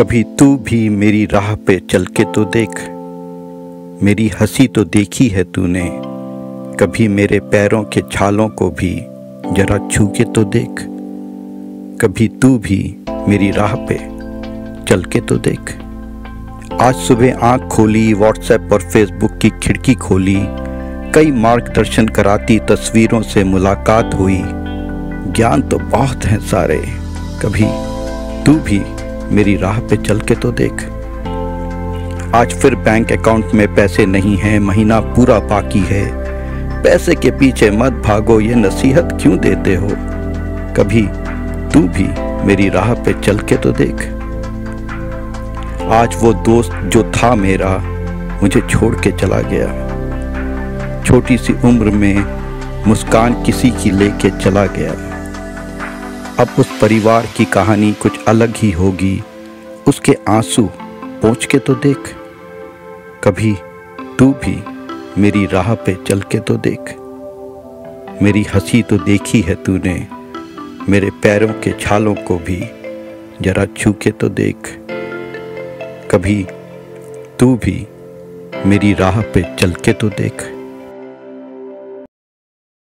कभी तू भी मेरी राह पे चल के तो देख। मेरी हँसी तो देखी है तूने। कभी मेरे पैरों के छालों को भी जरा छू के तो देख। कभी तू भी मेरी राह पे चल के तो देख। आज सुबह आँख खोली व्हाट्सएप और फेसबुक की खिड़की खोली। कई मार्गदर्शन कराती, तस्वीरों से मुलाकात हुई। ज्ञान तो बहुत हैं सारे। कभी तू भी मेरी राह पे चल के तो देख। आज फिर बैंक अकाउंट में पैसे नहीं हैं, महीना पूरा बाकी है। पैसे के पीछे मत भागो, ये नसीहत क्यों देते हो? कभी तू भी मेरी राह पे चल के तो देख। आज वो दोस्त जो था मेरा, मुझे छोड़ के चला गया। छोटी सी उम्र में मुस्कान किसी की लेके चला गया। अब उस परिवार की कहानी कुछ अलग ही होगी। उसके आँसू पहुँच के तो देख, कभी तू भी मेरी राह पे चल के तो देख। मेरी हँसी तो देखी है तूने, मेरे पैरों के छालों को भी जरा छू के तो देख। कभी तू भी मेरी राह पे चल के तो देख।